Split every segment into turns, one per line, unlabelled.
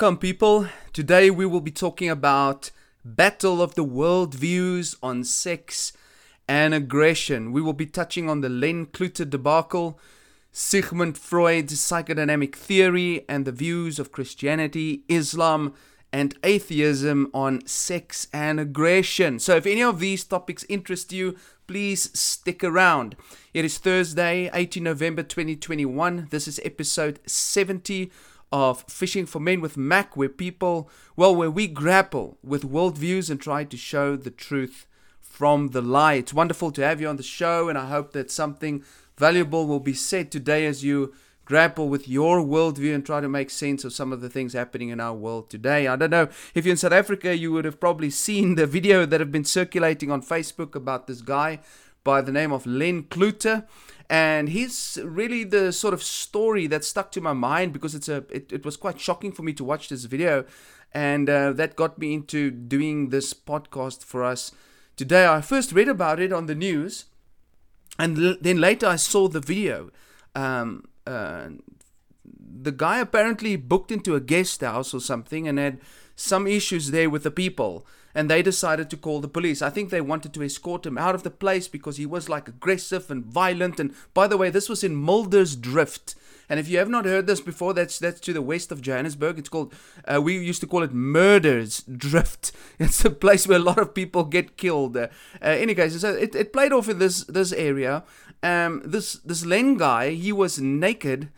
Welcome, people. Today we will be talking about battle of the world views on sex and aggression. We will be touching on the Len Kluter debacle, Sigmund Freud's psychodynamic theory, and the views of Christianity, Islam, and atheism on sex and aggression. So, if any of these topics interest you, please stick around. It is Thursday, 18 November 2021. This is episode 70 of Fishing for Men with Mac, where people, well, where we grapple with worldviews and try to show the truth from the lie. It's wonderful to have you on the show, and I hope that something valuable will be said today as you grapple with your worldview and try to make sense of some of the things happening in our world today. I don't know if you're in South Africa, you would have probably seen the video that have been circulating on Facebook about this guy by the name of Len Kluter. And he's really the sort of story that stuck to my mind because it's a it, it was quite shocking for me to watch this video. And uh, that got me into doing this podcast for us today. I first read about it on the news and l- then later i saw the video. Um, uh, the guy apparently booked into a guest house or something and had some issues there with the people and they decided to call the police. I think they wanted to escort him out of the place because he was like aggressive and violent. And by the way, this was in Muldersdrift. And if you have not heard this before, that's that's to the west of Johannesburg. It's called uh, we used to call it Murders Drift. It's a place where a lot of people get killed. Uh, uh, any case, so it, it played off in this this area. Um, this this Len guy, he was naked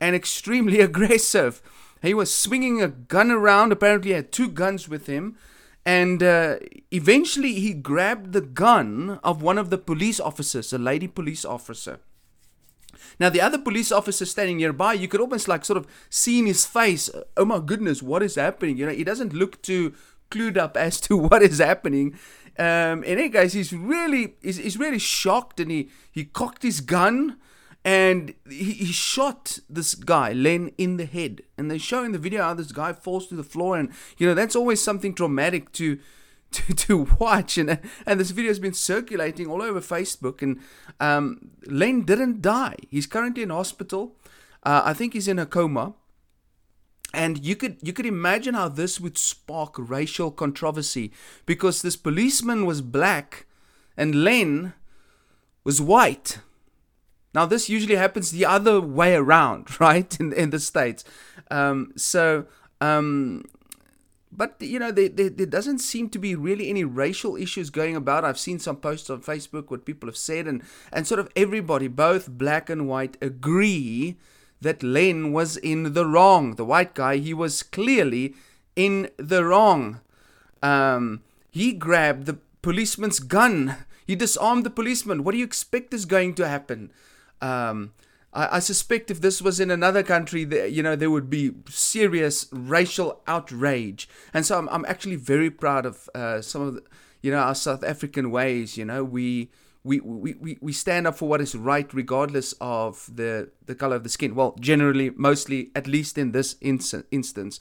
and extremely aggressive. He was swinging a gun around. Apparently, he had two guns with him. And uh, eventually, he grabbed the gun of one of the police officers, a lady police officer. Now, the other police officer standing nearby, you could almost like sort of see in his face, oh my goodness, what is happening? You know, he doesn't look too clued up as to what is happening. Um, in any case, he's really, he's, he's really shocked and he, he cocked his gun and he, he shot this guy Len in the head. And they show in the video how this guy falls to the floor. And you know that's always something traumatic to to, to watch. And and this video has been circulating all over Facebook. And um, Len didn't die. He's currently in hospital. Uh, I think he's in a coma. And you could you could imagine how this would spark racial controversy because this policeman was black and Len was white now, this usually happens the other way around, right? In, in the States. Um, so, um, but you know, there, there, there, doesn't seem to be really any racial issues going about. I've seen some posts on Facebook what people have said, and, and sort of everybody, both black and white, agree that Len was in the wrong. The white guy, he was clearly in the wrong. Um, he grabbed the policeman's gun. He disarmed the policeman. What do you expect is going to happen? Um, I, I, suspect if this was in another country, there, you know, there would be serious racial outrage. And so I'm, I'm actually very proud of uh, some of the, you know, our South African ways. You know, we. We, we, we, stand up for what is right regardless of the, the color of the skin. Well, generally, mostly, at least in this ins- instance.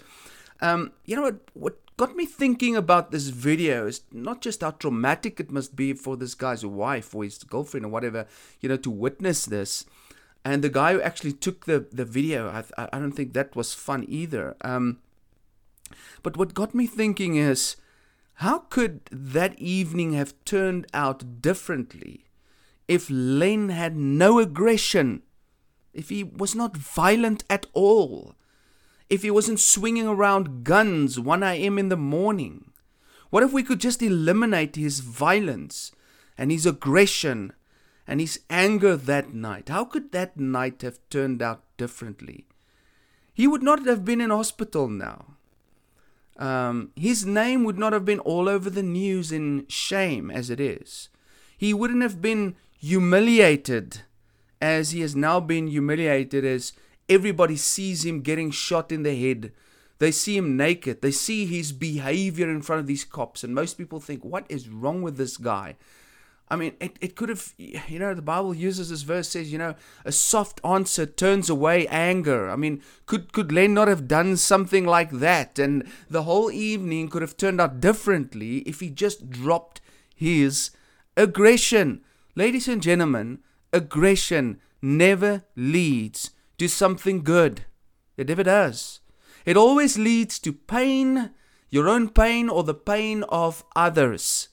Um, you know what, what got me thinking about this video is not just how traumatic it must be for this guy's wife or his girlfriend or whatever, you know, to witness this. And the guy who actually took the, the video, I, I don't think that was fun either. Um, but what got me thinking is how could that evening have turned out differently if Len had no aggression, if he was not violent at all? If he wasn't swinging around guns 1 a.m. in the morning? What if we could just eliminate his violence and his aggression and his anger that night? How could that night have turned out differently? He would not have been in hospital now. Um, his name would not have been all over the news in shame as it is. He wouldn't have been humiliated as he has now been humiliated as Everybody sees him getting shot in the head. They see him naked. They see his behavior in front of these cops. And most people think, what is wrong with this guy? I mean, it, it could have, you know, the Bible uses this verse, says, you know, a soft answer turns away anger. I mean, could, could Len not have done something like that? And the whole evening could have turned out differently if he just dropped his aggression. Ladies and gentlemen, aggression never leads do something good. It never does. It always leads to pain, your own pain or the pain of others.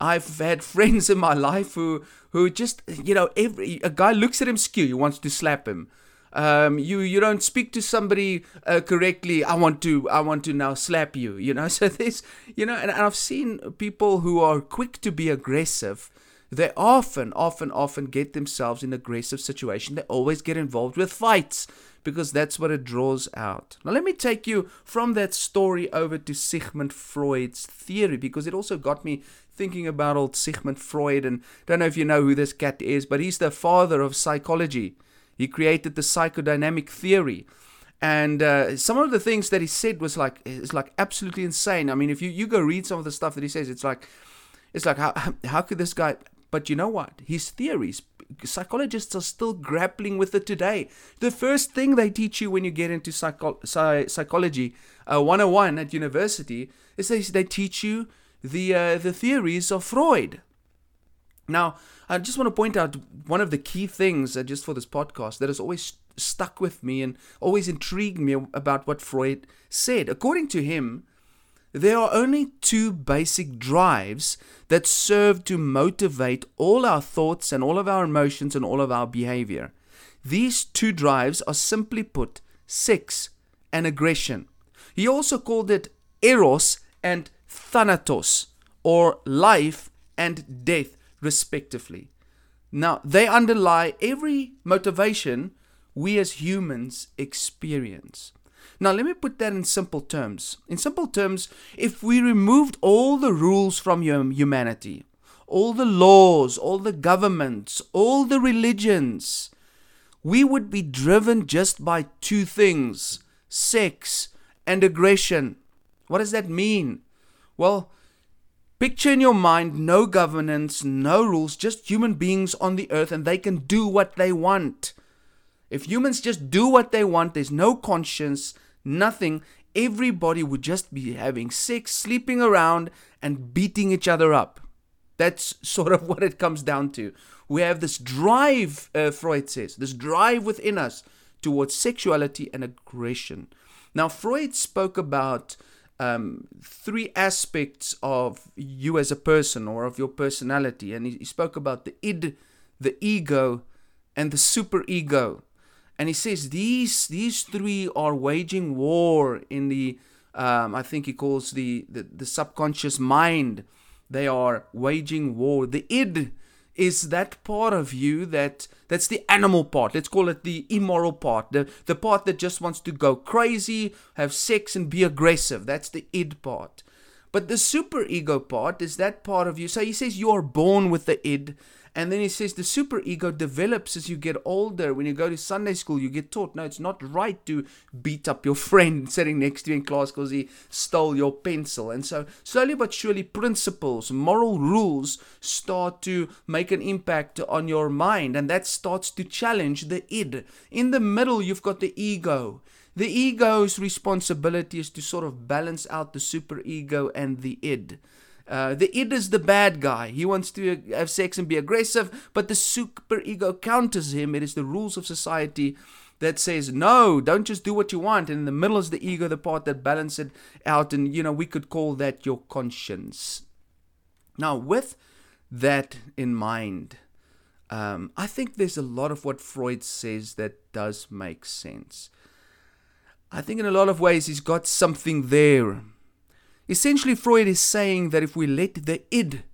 I've had friends in my life who who just you know every a guy looks at him skew, he wants to slap him. Um, you you don't speak to somebody uh, correctly. I want to I want to now slap you. You know, so this you know, and, and I've seen people who are quick to be aggressive. They often, often, often get themselves in aggressive situation. They always get involved with fights because that's what it draws out. Now, let me take you from that story over to Sigmund Freud's theory because it also got me thinking about old Sigmund Freud. And don't know if you know who this cat is, but he's the father of psychology. He created the psychodynamic theory. And uh, some of the things that he said was like it's like absolutely insane. I mean, if you, you go read some of the stuff that he says, it's like it's like how how could this guy but you know what? His theories, psychologists are still grappling with it today. The first thing they teach you when you get into psycho- psychology uh, 101 at university is they, they teach you the, uh, the theories of Freud. Now, I just want to point out one of the key things uh, just for this podcast that has always stuck with me and always intrigued me about what Freud said. According to him, there are only two basic drives that serve to motivate all our thoughts and all of our emotions and all of our behavior. These two drives are simply put sex and aggression. He also called it eros and thanatos, or life and death, respectively. Now, they underlie every motivation we as humans experience. Now, let me put that in simple terms. In simple terms, if we removed all the rules from humanity, all the laws, all the governments, all the religions, we would be driven just by two things sex and aggression. What does that mean? Well, picture in your mind no governance, no rules, just human beings on the earth, and they can do what they want. If humans just do what they want, there's no conscience, nothing, everybody would just be having sex, sleeping around, and beating each other up. That's sort of what it comes down to. We have this drive, uh, Freud says, this drive within us towards sexuality and aggression. Now, Freud spoke about um, three aspects of you as a person or of your personality, and he, he spoke about the id, the ego, and the superego. And he says these these three are waging war in the um, I think he calls the, the the subconscious mind. They are waging war. The id is that part of you that that's the animal part. Let's call it the immoral part. The the part that just wants to go crazy, have sex and be aggressive. That's the id part. But the super ego part is that part of you. So he says you are born with the id and then he says the super ego develops as you get older. When you go to Sunday school, you get taught no, it's not right to beat up your friend sitting next to you in class because he stole your pencil. And so, slowly but surely, principles, moral rules start to make an impact on your mind, and that starts to challenge the id. In the middle, you've got the ego. The ego's responsibility is to sort of balance out the super ego and the id. Uh, the id is the bad guy. He wants to have sex and be aggressive, but the super ego counters him. It is the rules of society that says no don't just do what you want. And in the middle is the ego the part that balances it out. And you know we could call that your conscience. Now with that in mind um, i think there's a lot of what freud says that does make sense. I think in a lot of ways he's got something there Essentially, Freud is saying that if we let the id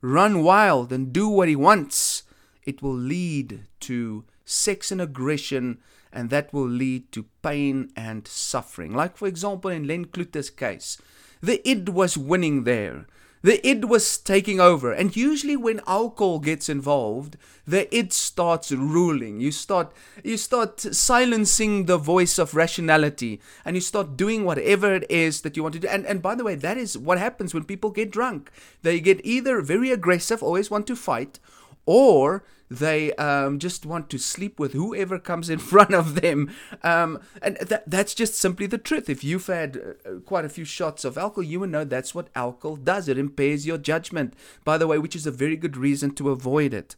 run wild and do what he wants, it will lead to sex and aggression, and that will lead to pain and suffering. Like, for example, in Len Kluter's case, the id was winning there. The id was taking over. And usually when alcohol gets involved, the id starts ruling. You start you start silencing the voice of rationality and you start doing whatever it is that you want to do. And and by the way, that is what happens when people get drunk. They get either very aggressive, always want to fight, or they um, just want to sleep with whoever comes in front of them. Um, and that, that's just simply the truth. If you've had uh, quite a few shots of alcohol, you will know that's what alcohol does. It impairs your judgment, by the way, which is a very good reason to avoid it.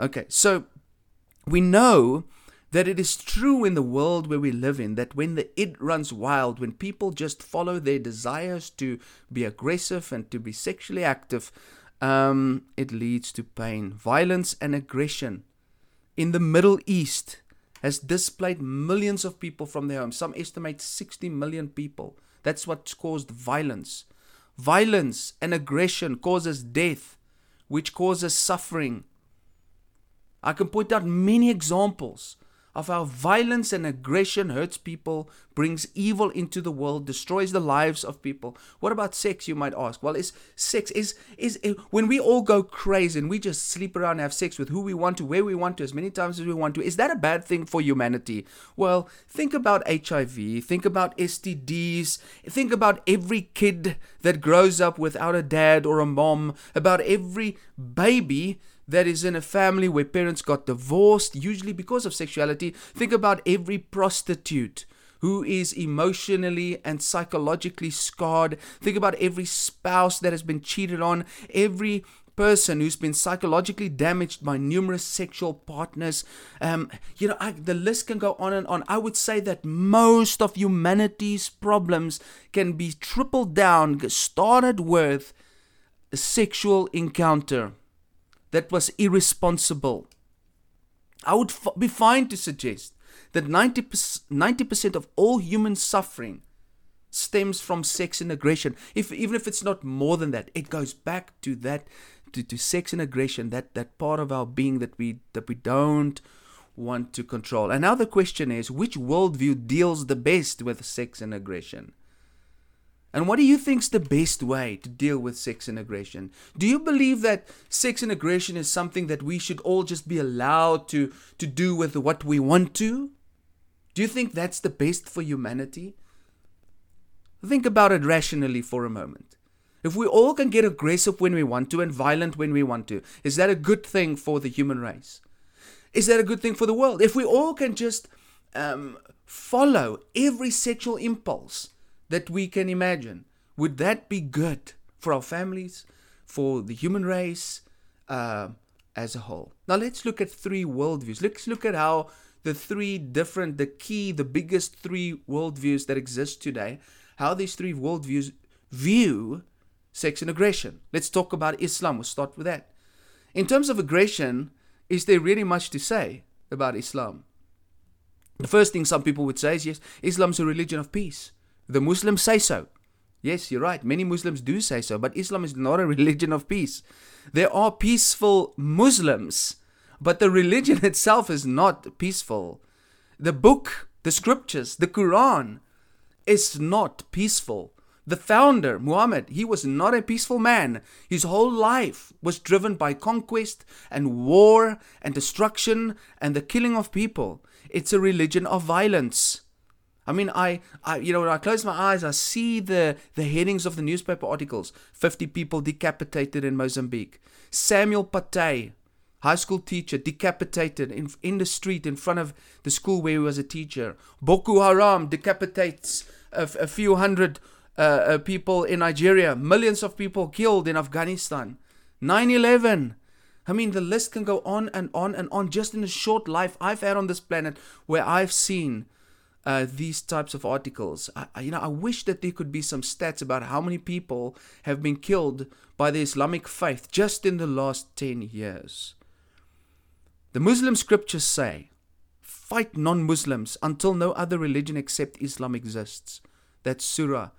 Okay, so we know that it is true in the world where we live in that when the id runs wild, when people just follow their desires to be aggressive and to be sexually active, um, it leads to pain, violence, and aggression. In the Middle East, has displaced millions of people from their homes. Some estimate 60 million people. That's what's caused violence. Violence and aggression causes death, which causes suffering. I can point out many examples of how violence and aggression hurts people, brings evil into the world, destroys the lives of people. What about sex, you might ask? Well, is sex is is, is when we all go crazy and we just sleep around and have sex with who we want to, where we want to, as many times as we want to, is that a bad thing for humanity? Well, think about HIV, think about STDs, think about every kid that grows up without a dad or a mom, about every baby that is in a family where parents got divorced, usually because of sexuality. Think about every prostitute who is emotionally and psychologically scarred. Think about every spouse that has been cheated on, every person who's been psychologically damaged by numerous sexual partners. Um, you know, I, the list can go on and on. I would say that most of humanity's problems can be tripled down, started with a sexual encounter that was irresponsible. I would f- be fine to suggest that 90%, 90% of all human suffering stems from sex and aggression. If, even if it's not more than that, it goes back to that, to, to sex and aggression, that, that part of our being that we, that we don't want to control. And now the question is which worldview deals the best with sex and aggression? And what do you think's the best way to deal with sex and aggression? Do you believe that sex and aggression is something that we should all just be allowed to, to do with what we want to? Do you think that's the best for humanity? Think about it rationally for a moment. If we all can get aggressive when we want to and violent when we want to, is that a good thing for the human race? Is that a good thing for the world? If we all can just um, follow every sexual impulse, that we can imagine. Would that be good for our families, for the human race uh, as a whole? Now let's look at three worldviews. Let's look at how the three different, the key, the biggest three worldviews that exist today, how these three worldviews view sex and aggression. Let's talk about Islam. We'll start with that. In terms of aggression, is there really much to say about Islam? The first thing some people would say is yes, Islam's a religion of peace. The Muslims say so. Yes, you're right. Many Muslims do say so, but Islam is not a religion of peace. There are peaceful Muslims, but the religion itself is not peaceful. The book, the scriptures, the Quran is not peaceful. The founder, Muhammad, he was not a peaceful man. His whole life was driven by conquest and war and destruction and the killing of people. It's a religion of violence. I mean, I, I, you know, when I close my eyes, I see the, the headings of the newspaper articles 50 people decapitated in Mozambique. Samuel Paty, high school teacher, decapitated in, in the street in front of the school where he was a teacher. Boko Haram decapitates a, a few hundred uh, uh, people in Nigeria. Millions of people killed in Afghanistan. 9 11. I mean, the list can go on and on and on just in the short life I've had on this planet where I've seen uh, these types of articles. I, you know, I wish that there could be some stats about how many people have been killed by the Islamic faith just in the last 10 years. The Muslim scriptures say, fight non Muslims until no other religion except Islam exists. That's Surah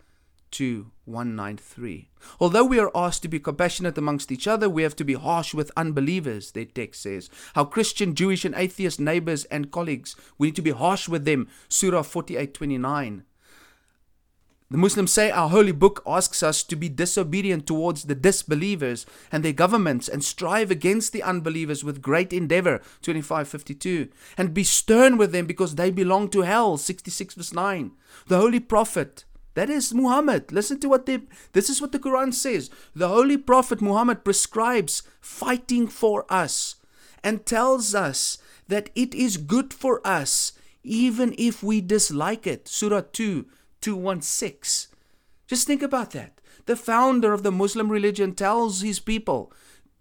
2193. Although we are asked to be compassionate amongst each other, we have to be harsh with unbelievers, their text says. How Christian, Jewish, and atheist neighbors and colleagues, we need to be harsh with them. Surah 4829. The Muslims say our holy book asks us to be disobedient towards the disbelievers and their governments and strive against the unbelievers with great endeavor, 2552, and be stern with them because they belong to hell, 66 verse 9. The holy prophet that is Muhammad. Listen to what they this is what the Quran says. The holy prophet Muhammad prescribes fighting for us and tells us that it is good for us even if we dislike it. Surah 2 216. Just think about that. The founder of the Muslim religion tells his people,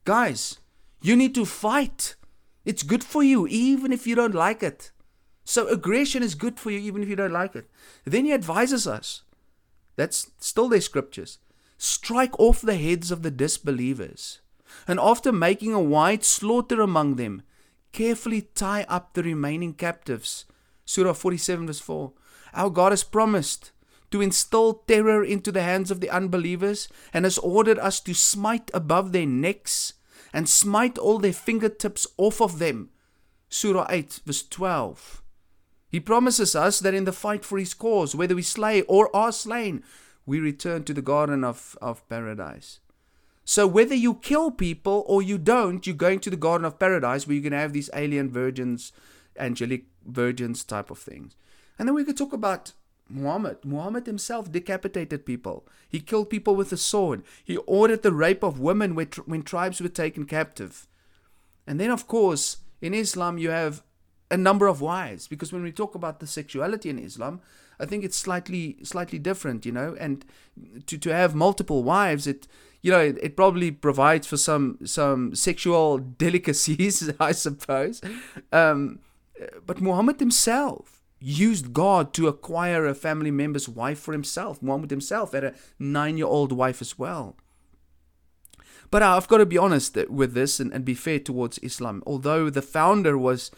guys, you need to fight. It's good for you even if you don't like it. So aggression is good for you even if you don't like it. Then he advises us. That's still their scriptures. Strike off the heads of the disbelievers. And after making a wide slaughter among them, carefully tie up the remaining captives. Surah 47, verse 4. Our God has promised to instill terror into the hands of the unbelievers and has ordered us to smite above their necks and smite all their fingertips off of them. Surah 8, verse 12. He promises us that in the fight for his cause, whether we slay or are slain, we return to the garden of, of paradise. So whether you kill people or you don't, you're going to the garden of paradise where you can have these alien virgins, angelic virgins type of things. And then we could talk about Muhammad. Muhammad himself decapitated people. He killed people with a sword. He ordered the rape of women when tribes were taken captive. And then, of course, in Islam, you have a number of wives because when we talk about the sexuality in Islam, I think it's slightly slightly different, you know. And to to have multiple wives, it you know it, it probably provides for some some sexual delicacies, I suppose. Um, but Muhammad himself used God to acquire a family member's wife for himself. Muhammad himself had a nine year old wife as well. But I've got to be honest with this and, and be fair towards Islam. Although the founder was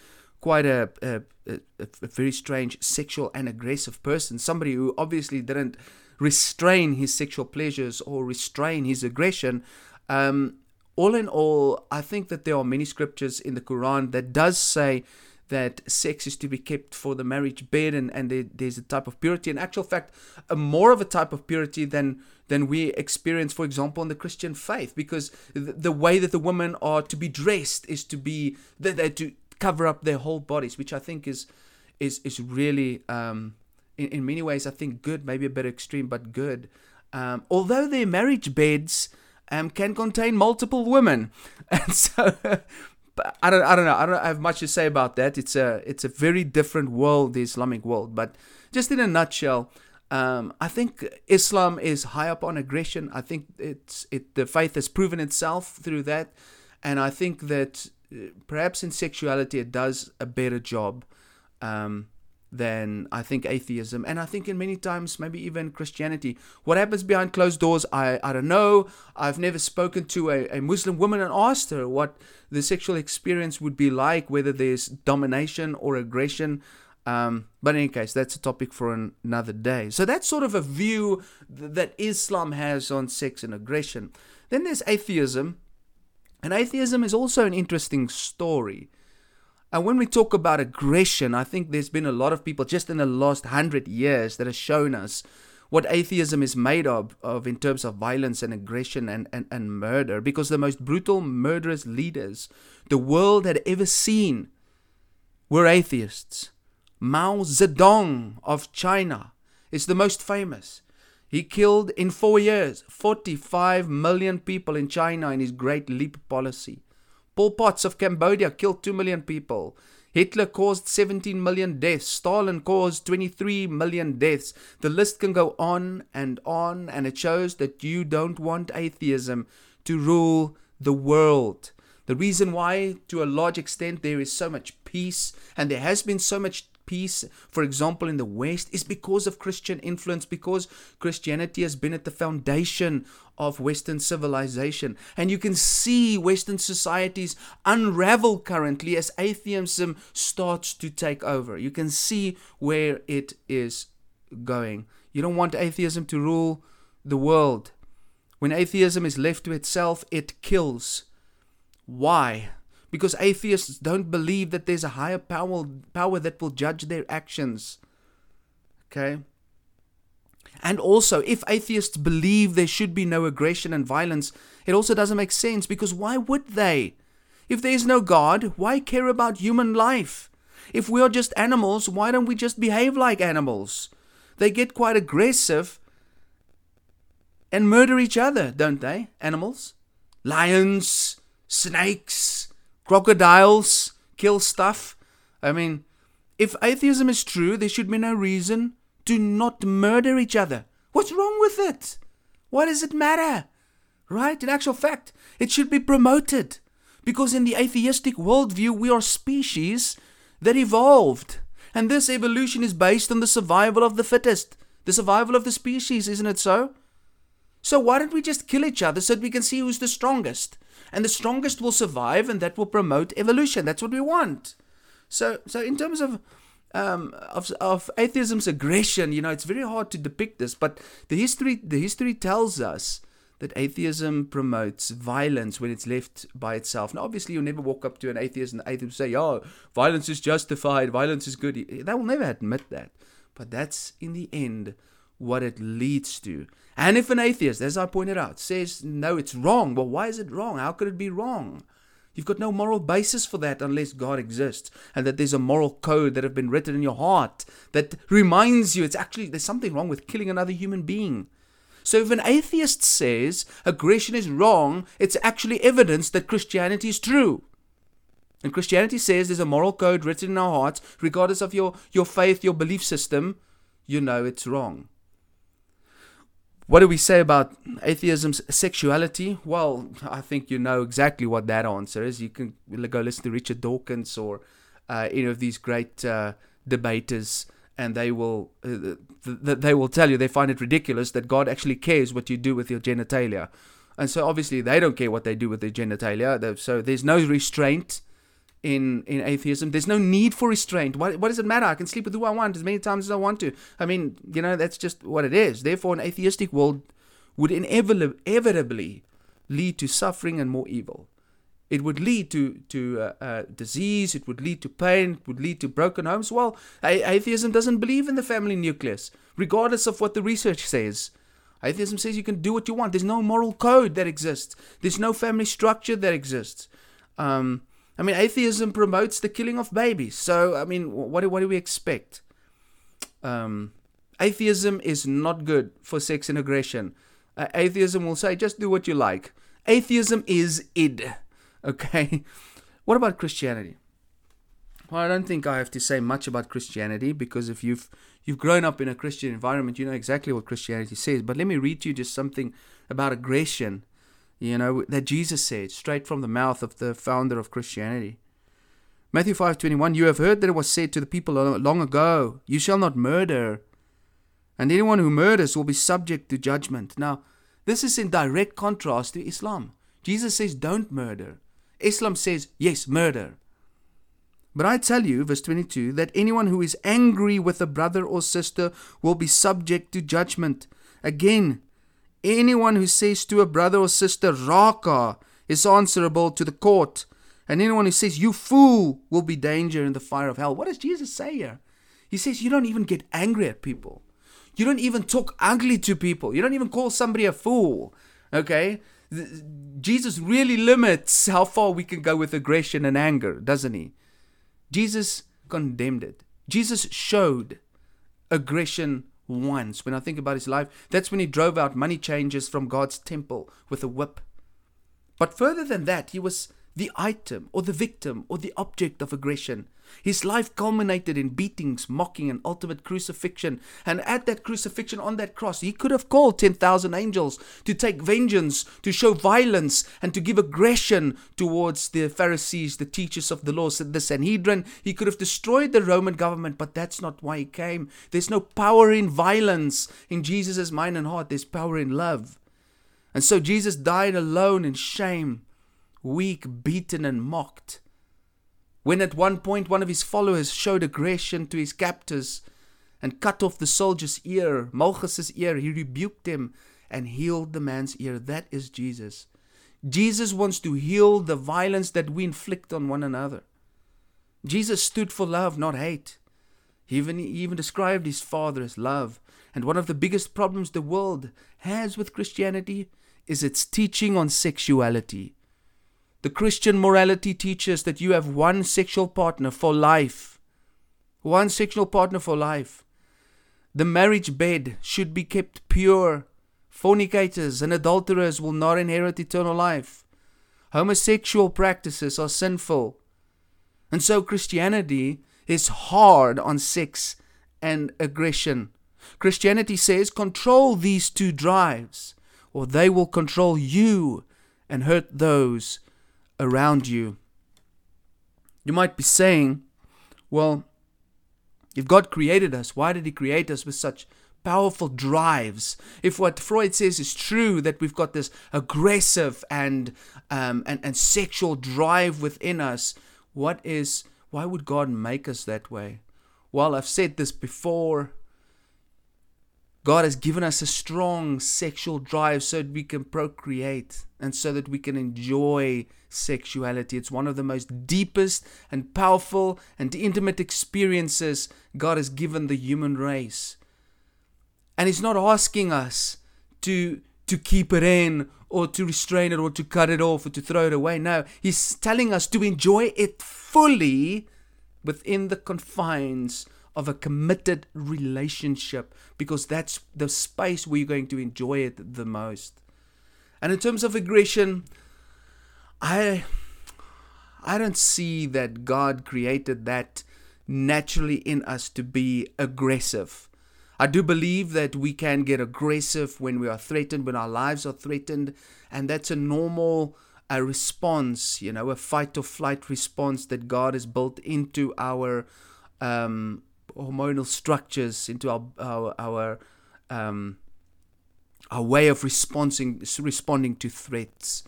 quite a, a, a, a very strange sexual and aggressive person, somebody who obviously didn't restrain his sexual pleasures or restrain his aggression. Um, all in all, I think that there are many scriptures in the Quran that does say that sex is to be kept for the marriage bed and, and there, there's a type of purity. In actual fact, a more of a type of purity than than we experience, for example, in the Christian faith, because the, the way that the women are to be dressed is to be that they're to cover up their whole bodies, which I think is is is really um, in, in many ways I think good, maybe a bit extreme, but good. Um, although their marriage beds um, can contain multiple women, and so I don't I don't know I don't have much to say about that. It's a it's a very different world, the Islamic world. But just in a nutshell, um, I think Islam is high up on aggression. I think it's it the faith has proven itself through that, and I think that perhaps in sexuality it does a better job. Um, than I think atheism, and I think in many times maybe even Christianity. What happens behind closed doors, I, I don't know. I've never spoken to a, a Muslim woman and asked her what the sexual experience would be like, whether there's domination or aggression. Um, but in any case, that's a topic for an, another day. So that's sort of a view th- that Islam has on sex and aggression. Then there's atheism, and atheism is also an interesting story. And when we talk about aggression, I think there's been a lot of people just in the last hundred years that have shown us what atheism is made of, of in terms of violence and aggression and, and, and murder. Because the most brutal, murderous leaders the world had ever seen were atheists. Mao Zedong of China is the most famous. He killed in four years 45 million people in China in his Great Leap policy. Pol Pot of Cambodia killed 2 million people. Hitler caused 17 million deaths. Stalin caused 23 million deaths. The list can go on and on, and it shows that you don't want atheism to rule the world. The reason why, to a large extent, there is so much peace and there has been so much peace, for example, in the West, is because of Christian influence, because Christianity has been at the foundation of Western civilization. And you can see Western societies unravel currently as atheism starts to take over. You can see where it is going. You don't want atheism to rule the world. When atheism is left to itself, it kills. Why? Because atheists don't believe that there's a higher power, power that will judge their actions. Okay? And also, if atheists believe there should be no aggression and violence, it also doesn't make sense because why would they? If there is no God, why care about human life? If we are just animals, why don't we just behave like animals? They get quite aggressive and murder each other, don't they? Animals? Lions, snakes, crocodiles kill stuff. I mean, if atheism is true, there should be no reason to not murder each other. What's wrong with it? Why does it matter? Right? In actual fact, it should be promoted. Because in the atheistic worldview, we are species that evolved. And this evolution is based on the survival of the fittest, the survival of the species, isn't it so? So why don't we just kill each other so that we can see who's the strongest? And the strongest will survive and that will promote evolution. That's what we want. So so in terms of um, of, of atheism's aggression, you know, it's very hard to depict this, but the history the history tells us that atheism promotes violence when it's left by itself. Now, obviously, you'll never walk up to an atheist and the atheist say, "Oh, violence is justified, violence is good." They will never admit that, but that's in the end what it leads to. And if an atheist, as I pointed out, says, "No, it's wrong," well, why is it wrong? How could it be wrong? You've got no moral basis for that unless God exists and that there's a moral code that have been written in your heart that reminds you it's actually there's something wrong with killing another human being. So if an atheist says aggression is wrong, it's actually evidence that Christianity is true. And Christianity says there's a moral code written in our hearts, regardless of your, your faith, your belief system, you know it's wrong. What do we say about atheism's sexuality? Well, I think you know exactly what that answer is. You can go listen to Richard Dawkins or uh, any of these great uh, debaters, and they will uh, th- they will tell you they find it ridiculous that God actually cares what you do with your genitalia, and so obviously they don't care what they do with their genitalia. So there's no restraint in in atheism. There's no need for restraint. What what does it matter? I can sleep with who I want as many times as I want to. I mean, you know, that's just what it is. Therefore, an atheistic world would inevitably, lead to suffering and more evil. It would lead to to uh, uh, disease. It would lead to pain. It would lead to broken homes. Well, a- atheism doesn't believe in the family nucleus, regardless of what the research says. Atheism says you can do what you want. There's no moral code that exists. There's no family structure that exists. Um, I mean, atheism promotes the killing of babies. So, I mean, what do, what do we expect? Um, atheism is not good for sex and aggression. Uh, atheism will say, just do what you like. Atheism is id. Okay? What about Christianity? Well, I don't think I have to say much about Christianity because if you've you've grown up in a Christian environment, you know exactly what Christianity says. But let me read you just something about aggression you know, that Jesus said straight from the mouth of the founder of Christianity. Matthew 5:21 You have heard that it was said to the people long ago, you shall not murder, and anyone who murders will be subject to judgment. Now, this is in direct contrast to Islam. Jesus says don't murder. Islam says yes, murder. But I tell you, verse 22, that anyone who is angry with a brother or sister will be subject to judgment. Again, Anyone who says to a brother or sister, Raca, is answerable to the court. And anyone who says, You fool, will be danger in the fire of hell. What does Jesus say here? He says, You don't even get angry at people. You don't even talk ugly to people. You don't even call somebody a fool. Okay? Jesus really limits how far we can go with aggression and anger, doesn't he? Jesus condemned it. Jesus showed aggression once. When I think about his life, that's when he drove out money changers from God's temple with a whip. But further than that, he was the item or the victim or the object of aggression. His life culminated in beatings, mocking, and ultimate crucifixion. And at that crucifixion on that cross, he could have called 10,000 angels to take vengeance, to show violence, and to give aggression towards the Pharisees, the teachers of the law, the Sanhedrin. He could have destroyed the Roman government, but that's not why he came. There's no power in violence in Jesus' mind and heart, there's power in love. And so Jesus died alone in shame weak, beaten, and mocked. When at one point one of his followers showed aggression to his captors and cut off the soldier's ear, Malchus's ear, he rebuked him and healed the man's ear. That is Jesus. Jesus wants to heal the violence that we inflict on one another. Jesus stood for love, not hate. He even, he even described his Father as love. And one of the biggest problems the world has with Christianity is its teaching on sexuality. The Christian morality teaches that you have one sexual partner for life. One sexual partner for life. The marriage bed should be kept pure. Fornicators and adulterers will not inherit eternal life. Homosexual practices are sinful. And so Christianity is hard on sex and aggression. Christianity says control these two drives, or they will control you and hurt those around you. You might be saying, well, If God created us, why did He create us with such powerful drives? If what Freud says is true, that we've got this aggressive and um, and, and sexual drive within us, what is why would God make us that way? Well, I've said this before. God has given us a strong sexual drive so that we can procreate and so that we can enjoy sexuality. It's one of the most deepest and powerful and intimate experiences God has given the human race. And He's not asking us to, to keep it in or to restrain it or to cut it off or to throw it away. No, He's telling us to enjoy it fully within the confines of a committed relationship because that's the space where you're going to enjoy it the most. And in terms of aggression, I I don't see that God created that naturally in us to be aggressive. I do believe that we can get aggressive when we are threatened, when our lives are threatened, and that's a normal a response, you know, a fight or flight response that God has built into our um, hormonal structures, into our our our, um, our way of responding responding to threats.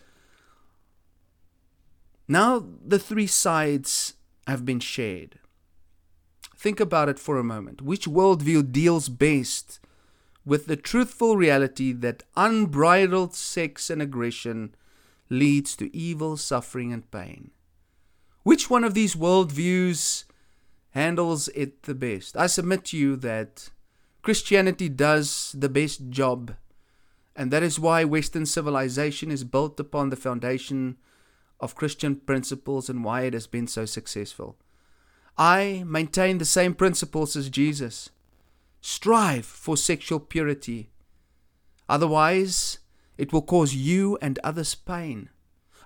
Now the three sides have been shared. Think about it for a moment. Which worldview deals best with the truthful reality that unbridled sex and aggression leads to evil, suffering, and pain? Which one of these worldviews handles it the best? I submit to you that Christianity does the best job, and that is why Western civilization is built upon the foundation of Christian principles and why it has been so successful. I maintain the same principles as Jesus. Strive for sexual purity. Otherwise, it will cause you and others pain.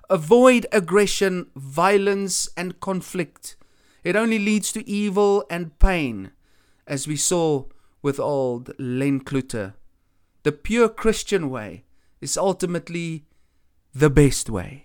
Avoid aggression, violence, and conflict. It only leads to evil and pain, as we saw with old Len Kluter. The pure Christian way is ultimately the best way.